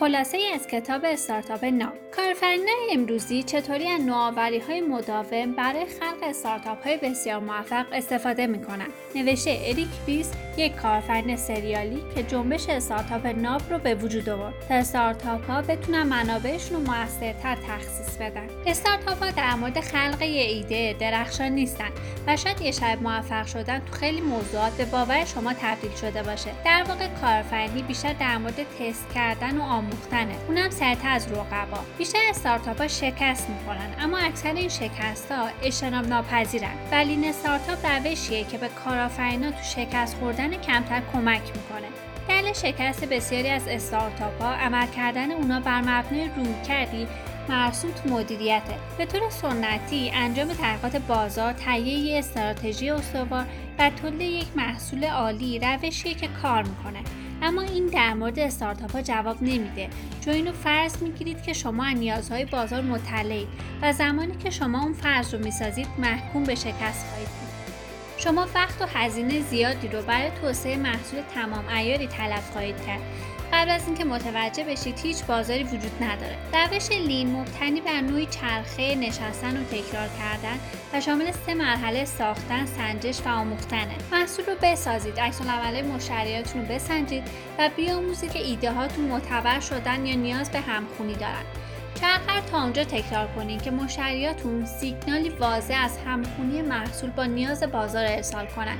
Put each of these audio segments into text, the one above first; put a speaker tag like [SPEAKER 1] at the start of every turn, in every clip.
[SPEAKER 1] خلاصه از کتاب استارتاپ نام. کارفرینای امروزی چطوری از نوآوری های مداوم برای خلق استارتاپ های بسیار موفق استفاده می کنند نوشته اریک بیس یک کارفرین سریالی که جنبش استارتاپ ناب رو به وجود آورد تا استارتاپ ها بتونن منابعشون رو موثرتر تخصیص بدن. استارتاپ ها در مورد خلق یه ایده درخشان نیستن و شاید یه شب موفق شدن تو خیلی موضوعات به باور شما تبدیل شده باشه. در واقع کارفرینی بیشتر در مورد تست کردن و آموختنه. اونم سرتر از رقبا. بیشتر استارتاپ ها شکست می‌خورن اما اکثر این شکست ها اجتناب ناپذیرن. ولی این استارتاپ روشیه که به کارآفرینا تو شکست خوردن کمتر کمک می‌کنه. دلیل شکست بسیاری از استارتاپ ها عمل کردن اونا بر مبنای روی تو مدیریته. به طور سنتی انجام تحقیقات بازار تهیه استراتژی استوار و تولید یک محصول عالی روشیه که کار می‌کنه. اما این در مورد استارتاپ ها جواب نمیده. چون اینو فرض می‌گیرید که شما از نیازهای بازار مطلعید و زمانی که شما اون فرض رو می‌سازید محکوم به شکست خواهید شما وقت و هزینه زیادی رو برای توسعه محصول تمام ایاری تلف خواهید کرد. قبل از اینکه متوجه بشید هیچ بازاری وجود نداره. روش لین مبتنی بر نوعی چرخه نشستن و تکرار کردن و شامل سه مرحله ساختن سنجش و آموختنه. محصول رو بسازید عکس العملهای مشتریاتتون رو بسنجید و بیاموزید که ایده هاتون معتبر شدن یا نیاز به همخونی دارن. چرخر تا اونجا تکرار کنید که مشتریاتون سیگنالی واضح از همخونی محصول با نیاز بازار ارسال کنند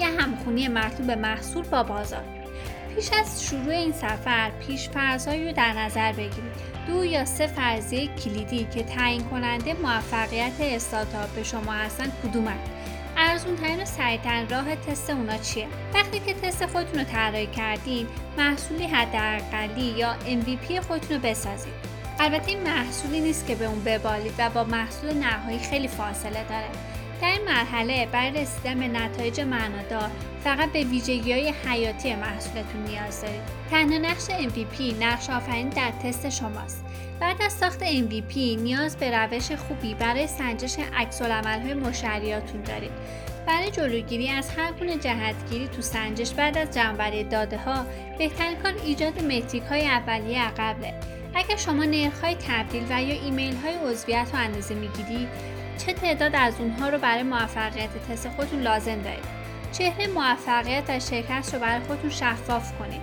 [SPEAKER 1] یا همخونی مرتوب محصول با بازار. پیش از شروع این سفر پیش فرضهایی رو در نظر بگیرید. دو یا سه فرضیه کلیدی که تعیین کننده موفقیت استارتاپ به شما هستن کدومن؟ ارزون ترین و سریعترین راه تست اونا چیه؟ وقتی که تست خودتون رو طراحی کردین محصولی حداقلی یا MVP خودتون رو بسازید. البته این محصولی نیست که به اون ببالید و با محصول نهایی خیلی فاصله داره. در این مرحله برای رسیدن به نتایج معنادار فقط به ویژگی های حیاتی محصولتون نیاز دارید. تنها نقش MVP نقش آفرین در تست شماست. بعد از ساخت MVP نیاز به روش خوبی برای سنجش عکس های مشتریاتون دارید. برای جلوگیری از هر گونه جهتگیری تو سنجش بعد از جمعوری داده ها بهترین کار ایجاد متریک های اولیه قبله اگر شما نرخ های تبدیل و یا ایمیل های عضویت رو اندازه می‌گیرید چه تعداد از اونها رو برای موفقیت تست خودتون لازم دارید؟ چهره موفقیت و شکست رو برای خودتون شفاف کنید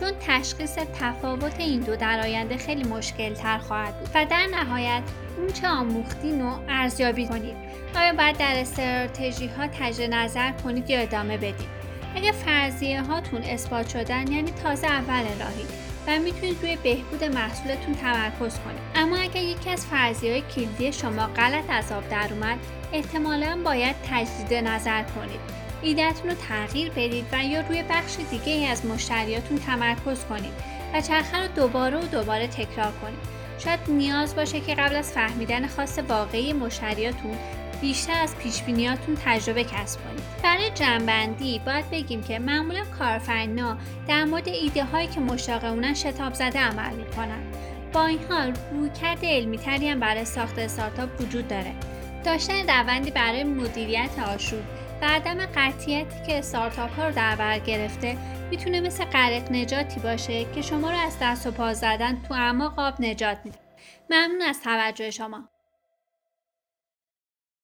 [SPEAKER 1] چون تشخیص تفاوت این دو در آینده خیلی مشکل تر خواهد بود. و در نهایت اون چه آموختین رو ارزیابی کنید. آیا باید در استراتژی ها تجه نظر کنید یا ادامه بدید؟ اگر فرضیه هاتون اثبات شدن یعنی تازه اول راهی. و می‌تونید روی بهبود محصولتون تمرکز کنید. اما اگر یکی از فرضی های کلیدی شما غلط از آب در اومد احتمالا باید تجدید نظر کنید. ایدهتون رو تغییر بدید و یا روی بخش دیگه ای از مشتریاتون تمرکز کنید و چرخه رو دوباره و دوباره تکرار کنید. شاید نیاز باشه که قبل از فهمیدن خاص واقعی مشتریاتون بیشتر از پیش بینیاتون تجربه کسب کنید. برای جنبندی باید بگیم که معمولا کارفرنا در مورد ایده هایی که مشتاق اونن شتاب زده عمل می‌کنن. با این حال رویکرد علمی تری هم برای ساخت استارتاپ وجود داره. داشتن روندی برای مدیریت آشوب و عدم قطعیتی که استارتاپ ها رو در بر گرفته می‌تونه مثل غرق نجاتی باشه که شما رو از دست و پا زدن تو اعماق آب نجات میده. ممنون از توجه شما.